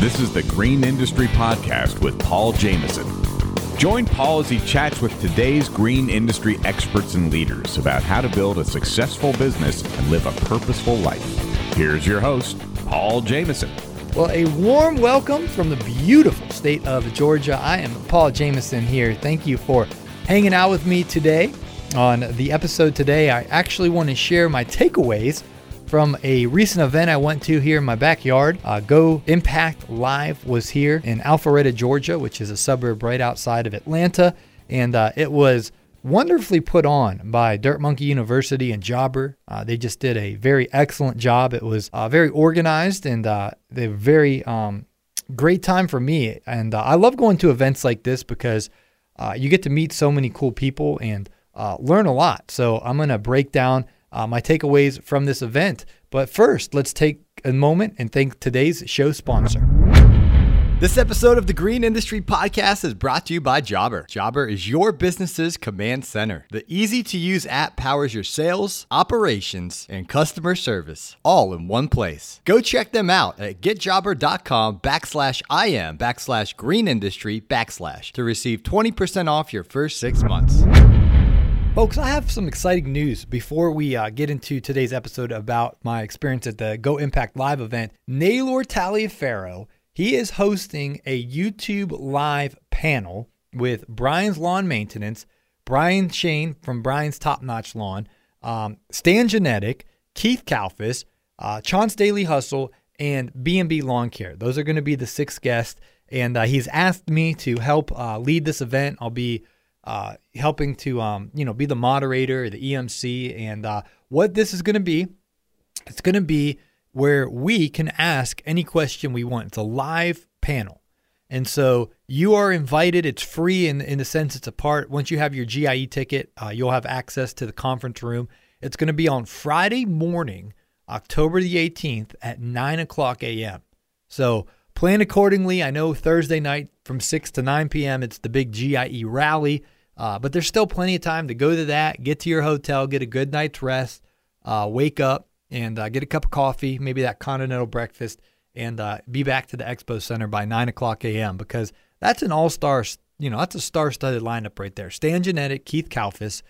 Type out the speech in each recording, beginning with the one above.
This is the Green Industry Podcast with Paul Jameson. Join Paul as he chats with today's green industry experts and leaders about how to build a successful business and live a purposeful life. Here's your host, Paul Jameson. Well, a warm welcome from the beautiful state of Georgia. I am Paul Jameson here. Thank you for hanging out with me today. On the episode today, I actually want to share my takeaways from a recent event I went to here in my backyard. Uh, Go Impact Live was here in Alpharetta, Georgia, which is a suburb right outside of Atlanta. And uh, it was wonderfully put on by Dirt Monkey University and Jobber. Uh, they just did a very excellent job. It was uh, very organized and uh, they very um, great time for me. And uh, I love going to events like this because you get to meet so many cool people and learn a lot. So I'm going to break down uh, my takeaways from this event. But first, let's take a moment and thank today's show sponsor. This episode of the Green Industry Podcast is brought to you by Jobber. Jobber is your business's command center. The easy to use app powers your sales, operations, and customer service all in one place. Go check them out at getjobber.com backslash IM backslash green industry backslash to receive 20% off your first six months. Folks, I have some exciting news before we uh, get into today's episode about my experience at the Go Impact Live event. Naylor Taliaferro, he is hosting a YouTube live panel with Brian's Lawn Maintenance, Brian Shane from Brian's Top Notch Lawn, um, Stan Genadek, Keith Kalfas, uh, Chance Daily Hustle, and B&B Lawn Care. Those are going to be the six guests, and uh, he's asked me to help uh, lead this event. I'll be uh, helping to um, you know be the moderator, the EMC, and uh, what this is going to be. It's going to be where we can ask any question we want. It's a live panel, and so you are invited. It's free in in the sense it's a part. Once you have your GIE ticket, uh, you'll have access to the conference room. It's going to be on Friday morning, October the 18th at 9 o'clock a.m. So plan accordingly. I know Thursday night from 6 to 9 p.m. It's the big GIE rally. Uh, but there's still plenty of time to go to that, get to your hotel, get a good night's rest, uh, wake up, and uh, get a cup of coffee, maybe that continental breakfast, and uh, be back to the Expo Center by 9 o'clock a.m. because that's an all star, you know, that's a star studded lineup right there. Stan Genadek, Keith Kalfas,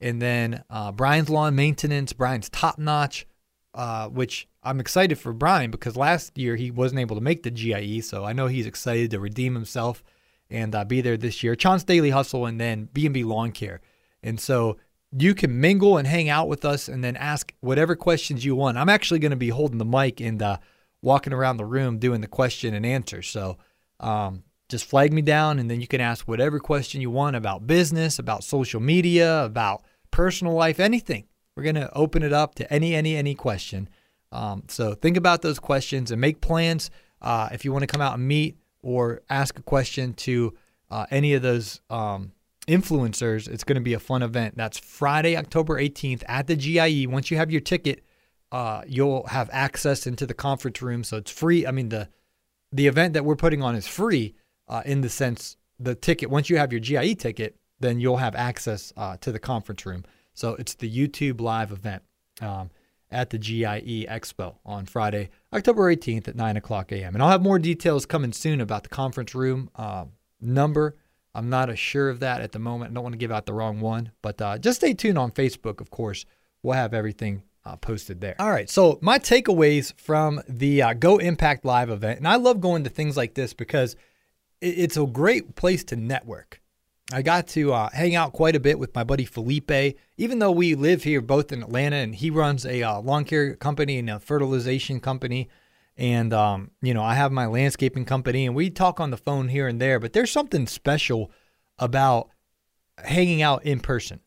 and then uh, Brian's Lawn Maintenance, Brian's Top Notch, uh, which I'm excited for Brian because last year he wasn't able to make the GIE, so I know he's excited to redeem himself and uh, be there this year. Chance Daily Hustle and then B&B Lawn Care. And so you can mingle and hang out with us and then ask whatever questions you want. I'm actually going to be holding the mic and uh, walking around the room doing the question and answer. So um, just flag me down and then you can ask whatever question you want about business, about social media, about personal life, anything. We're going to open it up to any, any, any question. Um, so think about those questions and make plans. Uh, if you want to come out and meet, or ask a question to uh, any of those um, influencers, it's going to be a fun event. That's Friday, October 18th at the GIE. Once you have your ticket, uh, you'll have access into the conference room. So it's free. I mean, the the event that we're putting on is free uh, in the sense the ticket. Once you have your GIE ticket, then you'll have access uh, to the conference room. So it's the YouTube live event. Um, at the GIE Expo on Friday, October 18th at 9 o'clock a.m. And I'll have more details coming soon about the conference room uh, number. I'm not as sure of that at the moment. I don't want to give out the wrong one, but uh, just stay tuned on Facebook, of course. We'll have everything uh, posted there. All right. So, my takeaways from the uh, Go Impact Live event, and I love going to things like this because it's a great place to network. I got to uh, hang out quite a bit with my buddy Felipe, even though we live here both in Atlanta and he runs a uh, lawn care company and a fertilization company. And, um, you know, I have my landscaping company and we talk on the phone here and there, but there's something special about hanging out in person.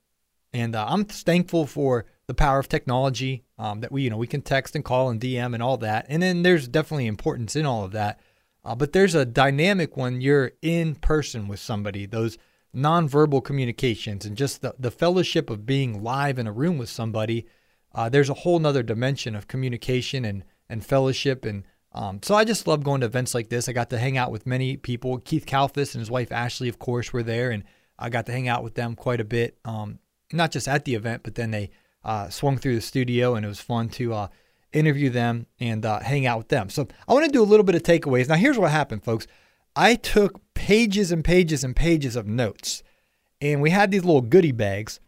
And uh, I'm thankful for the power of technology um, that we, you know, we can text and call and DM and all that. And then there's definitely importance in all of that. Uh, but there's a dynamic when you're in person with somebody, those nonverbal communications and just the, the fellowship of being live in a room with somebody, uh, there's a whole nother dimension of communication and, and fellowship. And um, so I just love going to events like this. I got to hang out with many people. Keith Kalfas and his wife Ashley, of course, were there, and I got to hang out with them quite a bit. Um, not just at the event, but then they uh, swung through the studio, and it was fun to uh, interview them and uh, hang out with them. So I want to do a little bit of takeaways. Now, here's what happened, folks. I took pages and pages and pages of notes, and we had these little goodie bags.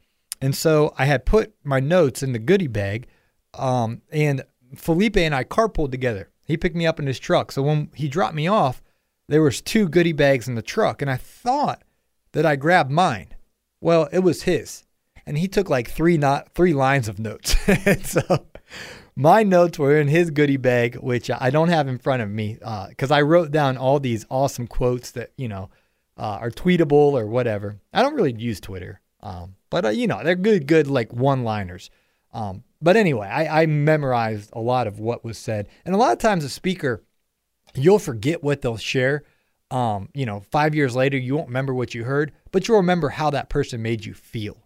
And so I had put my notes in the goodie bag, um, and Felipe and I carpooled together. He picked me up in his truck. So when he dropped me off, there was two goodie bags in the truck, and I thought that I grabbed mine. Well, it was his, and he took like three not three lines of notes. so my notes were in his goodie bag, which I don't have in front of me because uh, I wrote down all these awesome quotes that you know uh, are tweetable or whatever. I don't really use Twitter, um, but uh, you know they're good, good like one-liners. Um, but anyway, I, I memorized a lot of what was said, and a lot of times a speaker You'll forget what they'll share. Um, you know, five years later, you won't remember what you heard, but you'll remember how that person made you feel.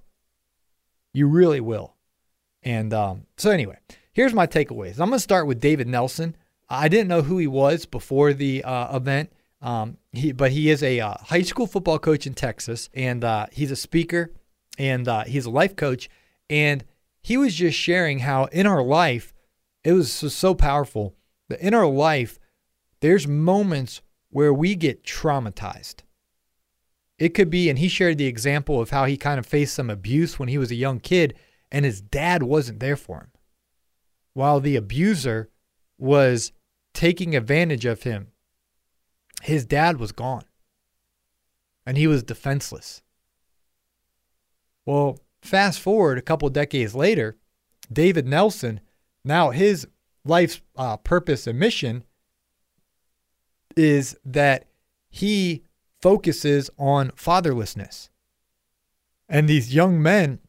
You really will. And um, so, anyway, here's my takeaways. I'm going to start with David Nelson. I didn't know who he was before the uh, event, um, he, but he is a uh, high school football coach in Texas, and uh, he's a speaker and uh, he's a life coach. And he was just sharing how in our life, it was so powerful that in our life, there's moments where we get traumatized. It could be, and he shared the example of how he kind of faced some abuse when he was a young kid and his dad wasn't there for him. While the abuser was taking advantage of him, his dad was gone and he was defenseless. Well, fast forward a couple decades later, David Nelson, now his life's uh, purpose and mission is that he focuses on fatherlessness. And these young men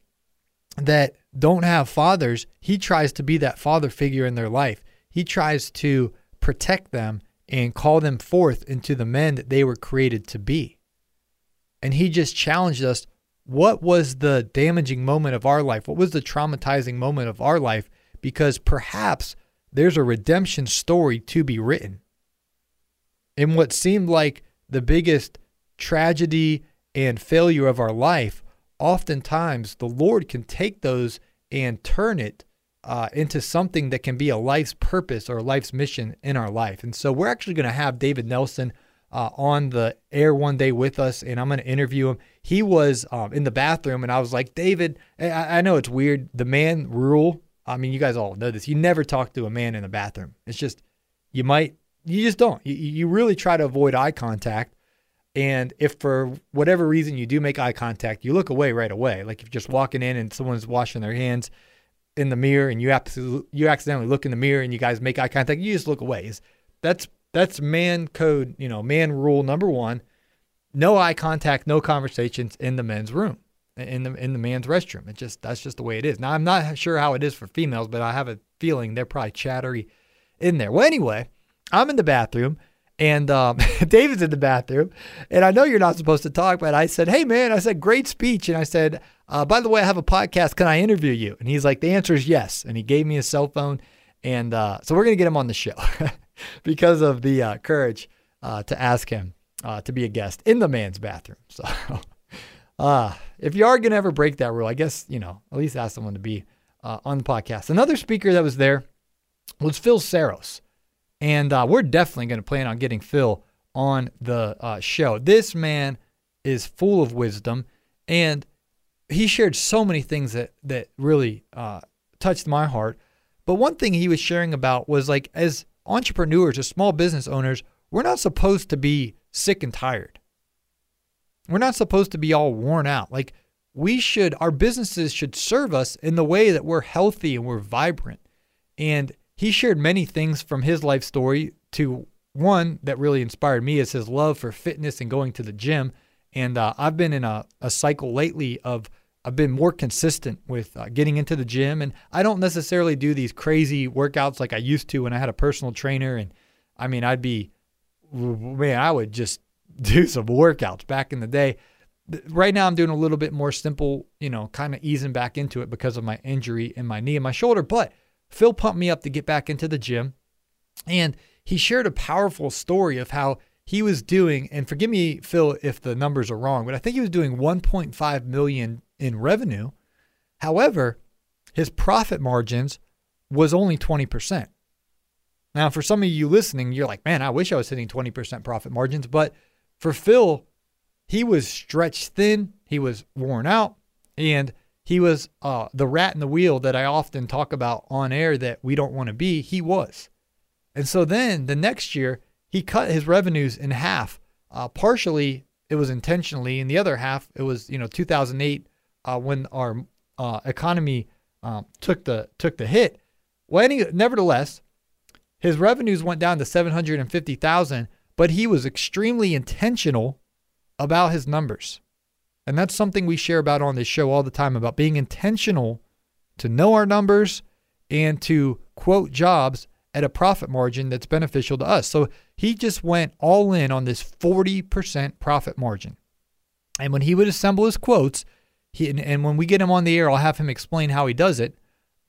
that don't have fathers, he tries to be that father figure in their life. He tries to protect them and call them forth into the men that they were created to be. And he just challenged us what was the damaging moment of our life? What was the traumatizing moment of our life? Because perhaps there's a redemption story to be written in what seemed like the biggest tragedy and failure of our life, oftentimes the Lord can take those and turn it uh, into something that can be a life's purpose or a life's mission in our life. And so we're actually going to have David Nelson uh, on the air one day with us, and I'm going to interview him. He was um, in the bathroom, and I was like, David, I, I know it's weird. The man rule. I mean, you guys all know this. You never talk to a man in the bathroom. It's just, you might you just don't. You, you really try to avoid eye contact. And if for whatever reason you do make eye contact, you look away right away. Like if you're just walking in and someone's washing their hands in the mirror and you absolutely, you accidentally look in the mirror and you guys make eye contact, you just look away. That's that's man code, you know, man rule number one. No eye contact, no conversations in the men's room, in the in the man's restroom. It just that's just the way it is. Now I'm not sure how it is for females, but I have a feeling they're probably chattery in there. Well, anyway, I'm in the bathroom and um, David's in the bathroom. And I know you're not supposed to talk, but I said, Hey, man, I said, great speech. And I said, uh, By the way, I have a podcast. Can I interview you? And he's like, The answer is yes. And he gave me his cell phone. And uh, so we're going to get him on the show because of the uh, courage uh, to ask him uh, to be a guest in the man's bathroom. So uh, if you are going to ever break that rule, I guess, you know, at least ask someone to be on the podcast. Another speaker that was there was Phil Saros. And uh, we're definitely going to plan on getting Phil on the uh, show. This man is full of wisdom, and he shared so many things that that really uh, touched my heart. But one thing he was sharing about was like, as entrepreneurs, as small business owners, we're not supposed to be sick and tired. We're not supposed to be all worn out. Like we should, our businesses should serve us in the way that we're healthy and we're vibrant. And he shared many things from his life story to one that really inspired me is his love for fitness and going to the gym. And uh, I've been in a, a cycle lately of I've been more consistent with uh, getting into the gym. And I don't necessarily do these crazy workouts like I used to when I had a personal trainer. And I mean, I'd be, man, I would just do some workouts back in the day. Right now, I'm doing a little bit more simple, you know, kind of easing back into it because of my injury in my knee and my shoulder. But Phil pumped me up to get back into the gym. And he shared a powerful story of how he was doing, and forgive me, Phil, if the numbers are wrong, but I think he was doing 1.5 million in revenue. However, his profit margins was only 20%. Now, for some of you listening, you're like, man, I wish I was hitting 20% profit margins. But for Phil, he was stretched thin, he was worn out, and he was uh, the rat in the wheel that I often talk about on air that we don't want to be. He was. And so then the next year, he cut his revenues in half. Uh, partially, it was intentionally, and the other half, it was you know 2008 uh, when our uh, economy um, took the took the hit. Well, any, nevertheless, his revenues went down to 750,000, but he was extremely intentional about his numbers. And that's something we share about on this show all the time about being intentional to know our numbers and to quote jobs at a profit margin that's beneficial to us. So he just went all in on this 40% profit margin. And when he would assemble his quotes, he, and when we get him on the air, I'll have him explain how he does it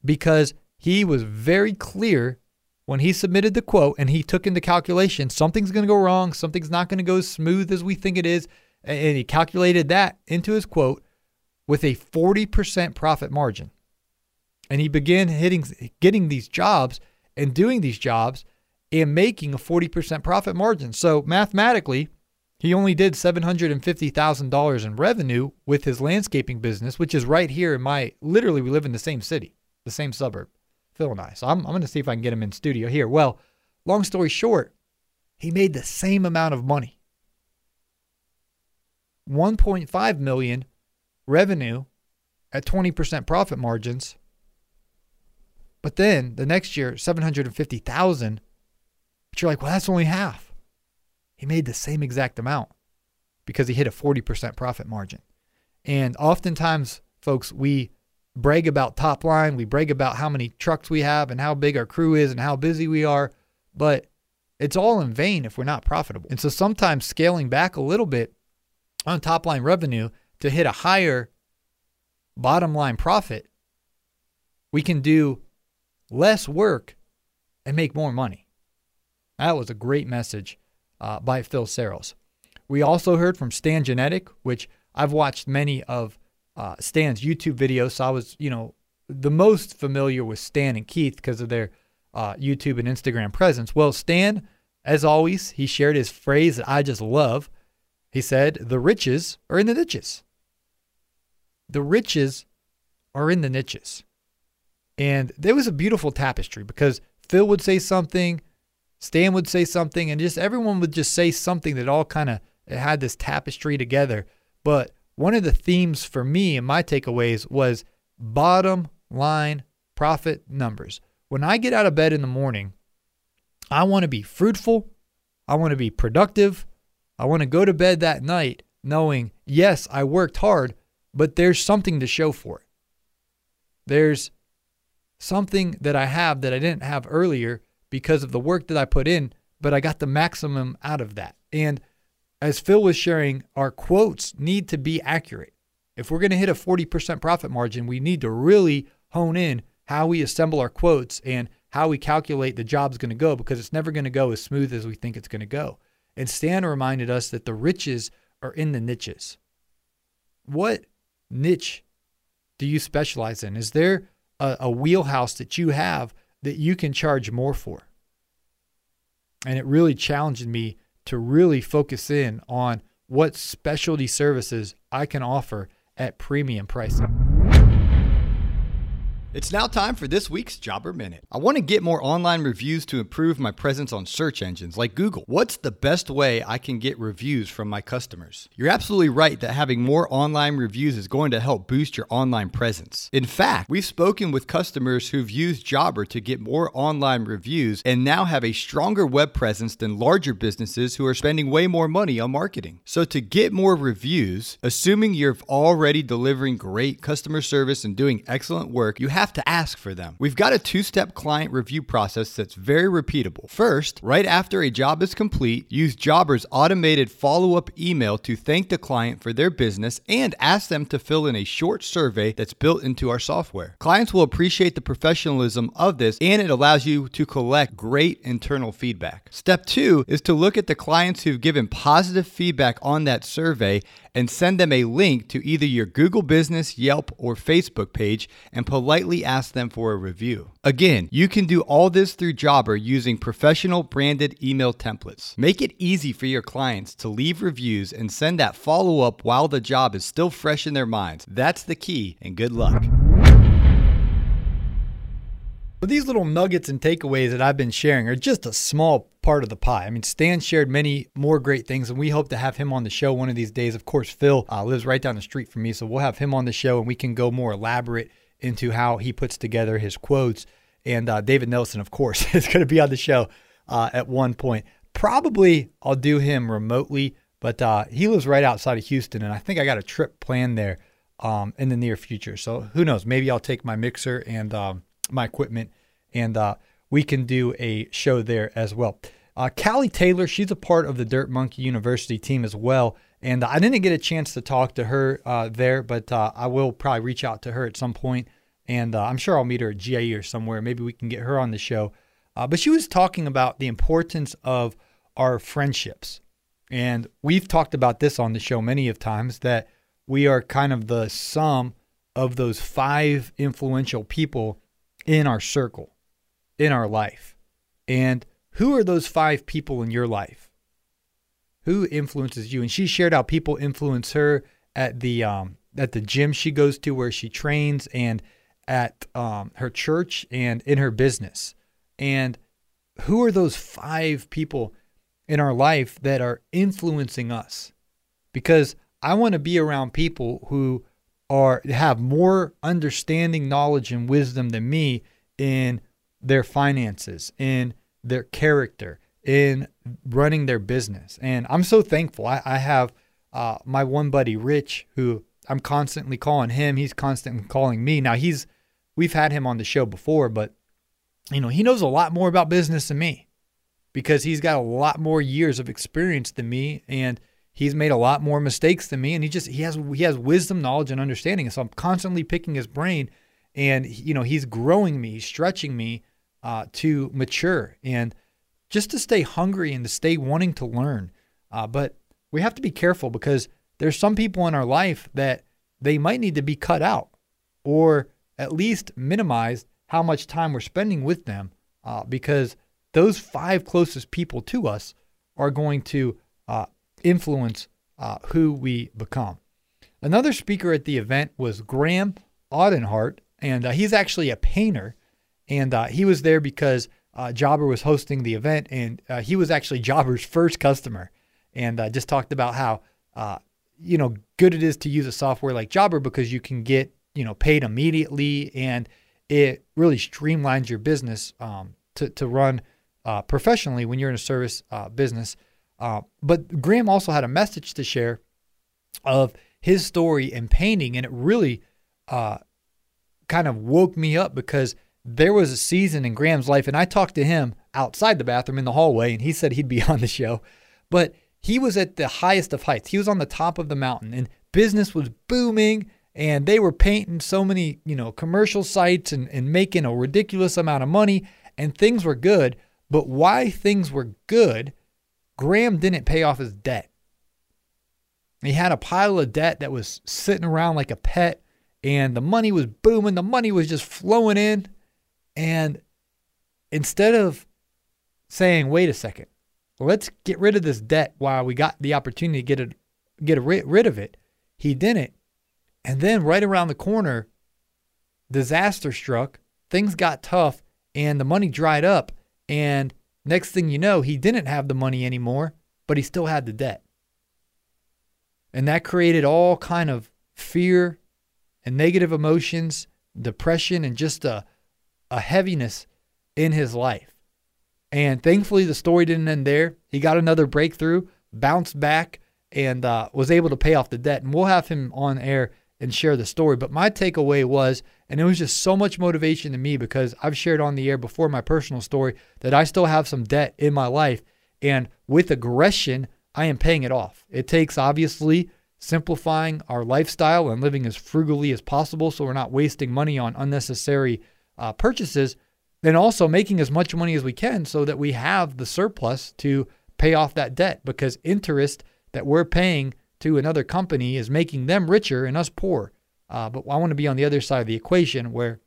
because he was very clear when he submitted the quote and he took into calculation something's going to go wrong, something's not going to go smooth as we think it is. And he calculated that into his quote with a 40% profit margin. And he began hitting, getting these jobs and doing these jobs and making a 40% profit margin. So mathematically, he only did $750,000 in revenue with his landscaping business, which is right here in my, literally, we live in the same city, the same suburb, Phil and I. So I'm, I'm going to see if I can get him in studio here. Well, long story short, he made the same amount of money 1.5 million revenue at 20% profit margins but then the next year, 750,000. But you're like, well, that's only half. He made the same exact amount because he hit a 40% profit margin. And oftentimes, folks, we brag about top line, we brag about how many trucks we have and how big our crew is and how busy we are, but it's all in vain if we're not profitable. And so sometimes scaling back a little bit on top line revenue to hit a higher bottom line profit, we can do less work and make more money. That was a great message uh, by Phil Searles. We also heard from Stan Genadek, which I've watched many of uh, Stan's YouTube videos. So I was, you know, the most familiar with Stan and Keith because of their uh, YouTube and Instagram presence. Well, Stan, as always, he shared his phrase that I just love. He said, The riches are in the niches. The riches are in the niches. And there was a beautiful tapestry because Phil would say something, Stan would say something, and just everyone would just say something that all kind of had this tapestry together. But one of the themes for me and my takeaways was bottom line profit numbers. When I get out of bed in the morning, I want to be fruitful. I want to be productive. I want to go to bed that night knowing, yes, I worked hard, but there's something to show for it. There's something that I have that I didn't have earlier because of the work that I put in, but I got the maximum out of that. And as Phil was sharing, our quotes need to be accurate. If we're going to hit a 40% profit margin, we need to really hone in how we assemble our quotes and how we calculate the job's going to go because it's never going to go as smooth as we think it's going to go. And Stan reminded us that the riches are in the niches. What niche do you specialize in? Is there a, a wheelhouse that you have that you can charge more for. And it really challenged me to really focus in on what specialty services I can offer at premium pricing. It's now time for this week's Jobber Minute. I want to get more online reviews to improve my presence on search engines like Google. What's the best way I can get reviews from my customers? You're absolutely right that having more online reviews is going to help boost your online presence. In fact, we've spoken with customers who've used Jobber to get more online reviews and now have a stronger web presence than larger businesses who are spending way more money on marketing. So to get more reviews, assuming you're already delivering great customer service and doing excellent work, you have have to ask for them. We've got a two step client review process that's very repeatable. First, right after a job is complete, use Jobber's automated follow up email to thank the client for their business and ask them to fill in a short survey that's built into our software. Clients will appreciate the professionalism of this and it allows you to collect great internal feedback. Step two is to look at the clients who've given positive feedback on that survey and send them a link to either your Google Business, Yelp, or Facebook page and politely ask them for a review. Again, you can do all this through Jobber using professional branded email templates. Make it easy for your clients to leave reviews and send that follow up while the job is still fresh in their minds. That's the key, and good luck. But these little nuggets and takeaways that I've been sharing are just a small part of the pie. I mean, Stan shared many more great things, and we hope to have him on the show one of these days. Of course, Phil uh, lives right down the street from me, so we'll have him on the show and we can go more elaborate into how he puts together his quotes. And uh, David Nelson, of course, is going to be on the show uh, at one point. Probably I'll do him remotely, but uh, he lives right outside of Houston, and I think I got a trip planned there um, in the near future. So who knows? Maybe I'll take my mixer and um, my equipment, and uh, we can do a show there as well. Uh, Callie Taylor, she's a part of the Dirt Monkey University team as well. And I didn't get a chance to talk to her uh, there, but uh, I will probably reach out to her at some point, and uh, I'm sure I'll meet her at GIE or somewhere. Maybe we can get her on the show. Uh, but she was talking about the importance of our friendships, and we've talked about this on the show many of times that we are kind of the sum of those five influential people in our circle, in our life. And who are those five people in your life? Who influences you? And she shared how people influence her at the um, at the gym she goes to where she trains and at um, her church and in her business. And who are those five people in our life that are influencing us? Because I want to be around people who are have more understanding, knowledge, and wisdom than me in their finances, in their character, in running their business. And I'm so thankful. I, I have uh, my one buddy, Rich, who I'm constantly calling him. He's constantly calling me. Now he's we've had him on the show before, but you know he knows a lot more about business than me because he's got a lot more years of experience than me and he's made a lot more mistakes than me and he just he has he has wisdom knowledge and understanding. And so i'm constantly picking his brain and you know he's growing me he's stretching me uh, to mature and just to stay hungry and to stay wanting to learn. Uh, but we have to be careful because there's some people in our life that they might need to be cut out or at least minimize how much time we're spending with them uh, because those five closest people to us are going to influence uh, who we become. Another speaker at the event was Graham Audenhart, and uh, he's actually a painter. And uh, he was there because uh, Jobber was hosting the event, and uh, he was actually Jobber's first customer. And uh, just talked about how you know good it is to use a software like Jobber because you can get you know paid immediately, and it really streamlines your business um, to to run professionally when you're in a service business. Uh, but Graham also had a message to share of his story and painting, and it really uh, kind of woke me up because there was a season in Graham's life, and I talked to him outside the bathroom in the hallway, and he said he'd be on the show. But he was at the highest of heights. He was on the top of the mountain, and business was booming, and they were painting so many, you know, commercial sites and, and making a ridiculous amount of money, and things were good. But why things were good Graham didn't pay off his debt. He had a pile of debt that was sitting around like a pet, and the money was booming. The money was just flowing in. And instead of saying, wait a second, let's get rid of this debt while we got the opportunity to get it, get rid of it, he didn't. And then right around the corner, disaster struck, things got tough, and the money dried up. And Next thing you know, he didn't have the money anymore, but he still had the debt. And that created all kind of fear and negative emotions, depression, and just a, a heaviness in his life. And thankfully, the story didn't end there. He got another breakthrough, bounced back, and uh, was able to pay off the debt. And we'll have him on air and share the story. But my takeaway was, and it was just so much motivation to me because I've shared on the air before my personal story that I still have some debt in my life. And with aggression, I am paying it off. It takes obviously simplifying our lifestyle and living as frugally as possible so we're not wasting money on unnecessary uh, purchases. Then also making as much money as we can so that we have the surplus to pay off that debt because interest that we're paying to another company is making them richer and us poor. Uh, but I want to be on the other side of the equation where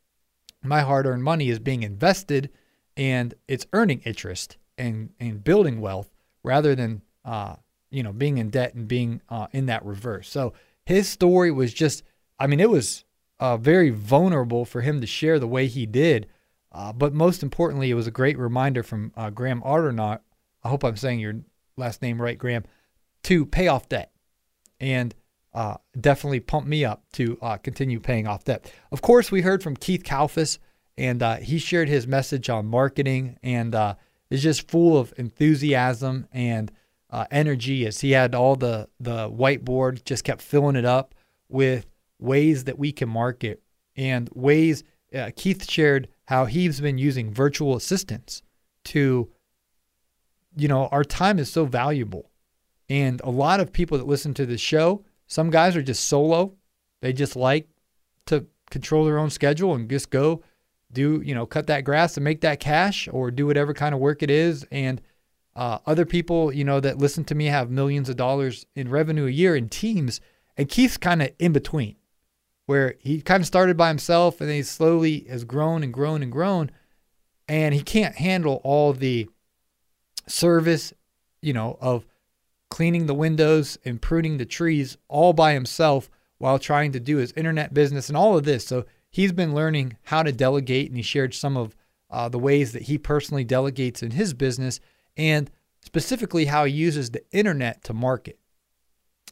my hard earned money is being invested and it's earning interest and, and building wealth rather than, uh, you know, being in debt and being uh, in that reverse. So his story was just, I mean, it was uh, very vulnerable for him to share the way he did. Uh, but most importantly, it was a great reminder from uh, Graham Arternaut. I hope I'm saying your last name right, Graham, to pay off debt. And uh, definitely pump me up to uh, continue paying off debt. Of course, we heard from Keith Kalfas, and uh, he shared his message on marketing and uh, is just full of enthusiasm and uh, energy as he had all the, the whiteboard, just kept filling it up with ways that we can market and ways. Uh, Keith shared how he's been using virtual assistants to, you know, our time is so valuable. And a lot of people that listen to the show, some guys are just solo. They just like to control their own schedule and just go do, you know, cut that grass and make that cash or do whatever kind of work it is. And uh, other people, you know, that listen to me have millions of dollars in revenue a year in teams. And Keith's kind of in between, where he kind of started by himself and then he slowly has grown and grown and grown. And he can't handle all the service, you know, of cleaning the windows and pruning the trees all by himself while trying to do his internet business and all of this. So he's been learning how to delegate, and he shared some of uh, the ways that he personally delegates in his business and specifically how he uses the internet to market.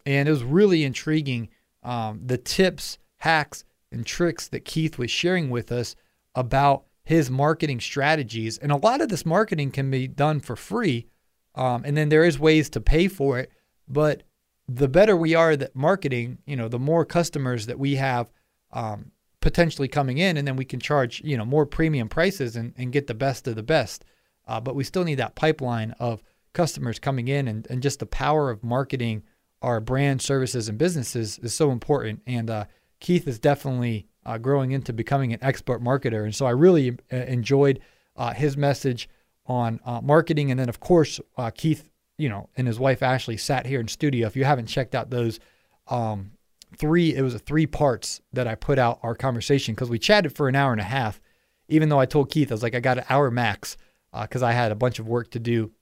And it was really intriguing um, the tips, hacks, and tricks that Keith was sharing with us about his marketing strategies. And a lot of this marketing can be done for free um, and then there is ways to pay for it. But the better we are at marketing, you know, the more customers that we have um, potentially coming in, and then we can charge, you know, more premium prices and, and get the best of the best. Uh, but we still need that pipeline of customers coming in and, and just the power of marketing our brand, services, and businesses is so important. And uh, Keith is definitely uh, growing into becoming an expert marketer. And so I really uh, enjoyed uh, his message on uh, marketing. And then, of course, uh, Keith, you know, and his wife Ashley sat here in studio. If you haven't checked out those um, three, it was a three parts that I put out our conversation because we chatted for an hour and a half. Even though I told Keith, I was like, I got an hour max because uh, I had a bunch of work to do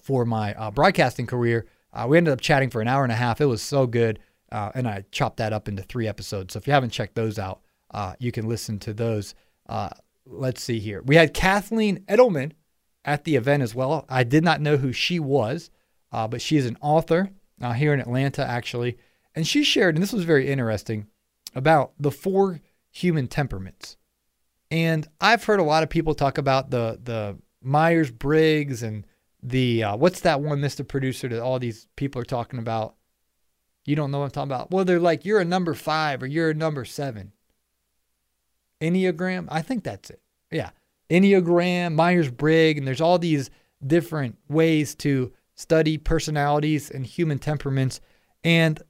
for my uh, broadcasting career. Uh, we ended up chatting for an hour and a half. It was so good. Uh, and I chopped that up into three episodes. So if you haven't checked those out, you can listen to those. let's see here. We had Kathleen Edelman at the event as well. I did not know who she was, uh, but she is an author uh, here in Atlanta, actually. And she shared, and this was very interesting, about the four human temperaments. And I've heard a lot of people talk about the the Myers Briggs and the uh, what's that one, Mr. Producer, that all these people are talking about. You don't know what I'm talking about. Well, they're like, you're a number five or you're a number seven. Enneagram? I think that's it. Yeah. Enneagram, Myers Briggs, and there's all these different ways to study personalities and human temperaments. And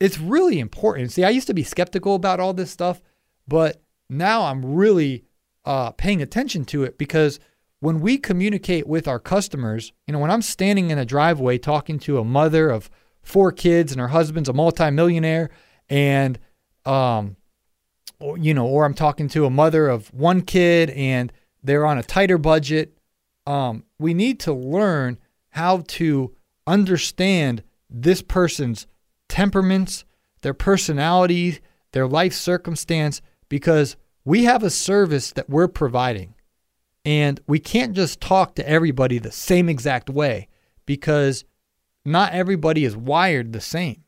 it's really important. See, I used to be skeptical about all this stuff, but now I'm really uh, paying attention to it because when we communicate with our customers, you know, when I'm standing in a driveway talking to a mother of four kids and her husband's a multimillionaire and um, or, you know, or I'm talking to a mother of one kid and they're on a tighter budget. Um, we need to learn how to understand this person's temperaments, their personality, their life circumstance, because we have a service that we're providing. And we can't just talk to everybody the same exact way because not everybody is wired the same.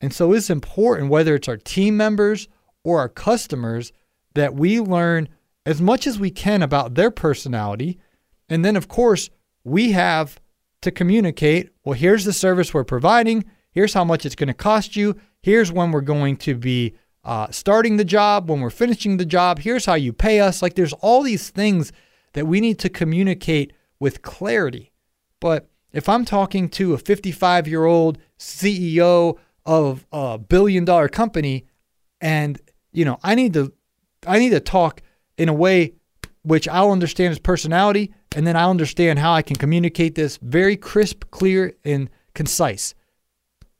And so it's important, whether it's our team members or our customers that we learn as much as we can about their personality. And then, of course, we have to communicate well, here's the service we're providing, here's how much it's going to cost you, here's when we're going to be uh, starting the job, when we're finishing the job, here's how you pay us. Like, there's all these things that we need to communicate with clarity. But if I'm talking to a 55 year old CEO of a billion dollar company and you know, I need to I need to talk in a way which I'll understand his personality and then I'll understand how I can communicate this very crisp, clear, and concise.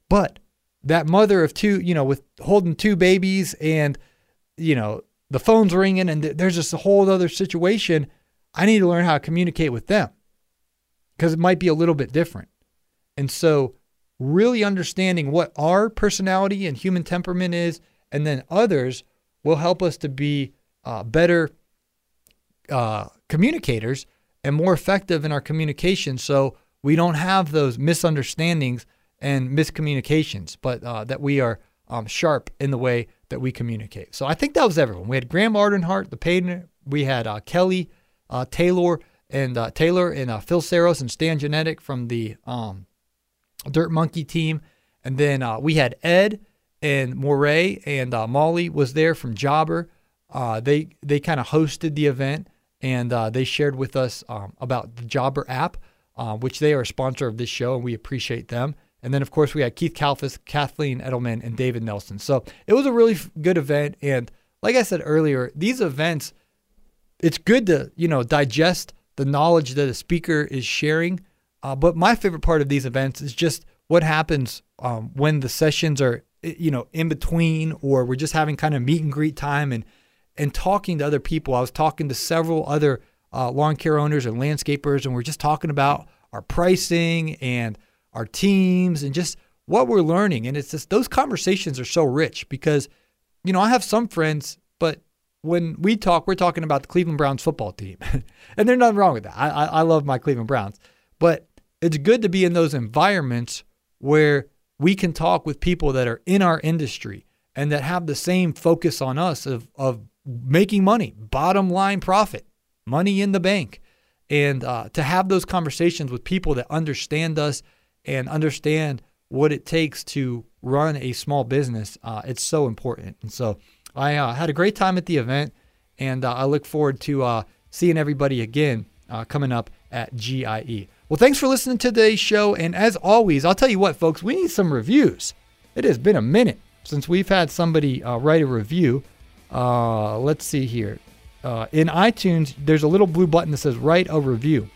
But that mother of two, you know, with holding two babies and, you know, the phone's ringing and there's just a whole other situation. I need to learn how to communicate with them because it might be a little bit different. And so, really understanding what our personality and human temperament is, and then others will help us to be uh, better uh, communicators and more effective in our communication. So we don't have those misunderstandings and miscommunications, but uh, that we are um, sharp in the way that we communicate. So I think that was everyone. We had Graham Ardenhart, the Payton. We had uh, Kelly uh, Taylor and uh, Taylor and uh, Phil Saros and Stan Genadek from the um, Dirt Monkey team, and then uh, we had Ed and Moray and Molly was there from Jobber. they they kind of hosted the event and they shared with us um, about the Jobber app, which they are a sponsor of this show, and we appreciate them. And then, of course, we had Keith Kalfas, Kathleen Edelman, and David Nelson. So it was a really good event. And like I said earlier, these events, it's good to, you know, digest the knowledge that a speaker is sharing. Uh, but my favorite part of these events is just what happens um, when the sessions are, you know, in between or we're just having kind of meet and greet time and, and talking to other people. I was talking to several other uh, lawn care owners and landscapers, and we're just talking about our pricing and – our teams, and just what we're learning. And it's just those conversations are so rich because, you know, I have some friends, but when we talk, we're talking about the Cleveland Browns football team. and there's nothing wrong with that. I, I, I love my Cleveland Browns. But it's good to be in those environments where we can talk with people that are in our industry and that have the same focus on us of, of making money, bottom line profit, money in the bank. And uh, to have those conversations with people that understand us and understand what it takes to run a small business, uh, it's so important. And so I uh, had a great time at the event, and uh, I look forward to uh, seeing everybody again uh, coming up at GIE. Well, thanks for listening to today's show. And as always, I'll tell you what, folks, we need some reviews. It has been a minute since we've had somebody uh, write a review. let's see here. in iTunes, there's a little blue button that says write a review.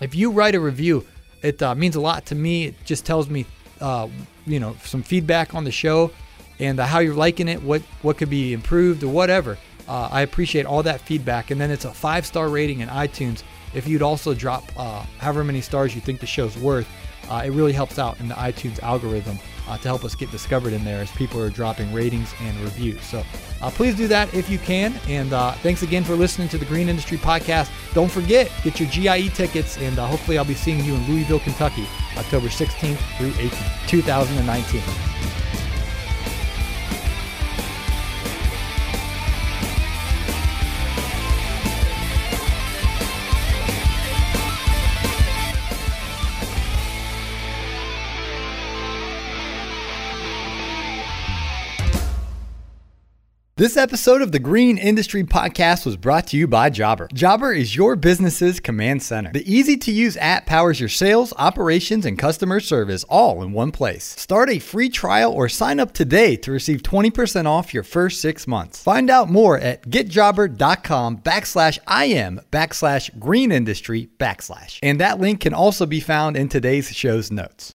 If you write a review, it uh, means a lot to me. It just tells me, uh, you know, some feedback on the show and uh, how you're liking it, what what could be improved or whatever. Uh, I appreciate all that feedback. And then it's a five star rating in iTunes. If you'd also drop uh, however many stars you think the show's worth, uh, it really helps out in the iTunes algorithm uh, to help us get discovered in there as people are dropping ratings and reviews. So uh, please do that if you can. And uh, thanks again for listening to the Green Industry Podcast. Don't forget, get your GIE tickets, and uh, hopefully I'll be seeing you in Louisville, Kentucky, October 16th through 18th, 2019. This episode of the Green Industry Podcast was brought to you by Jobber. Jobber is your business's command center. The easy to use app powers your sales, operations, and customer service all in one place. Start a free trial or sign up today to receive 20% off your first six months. Find out more at getjobber.com backslash IM backslash green industry backslash. And that link can also be found in today's show's notes.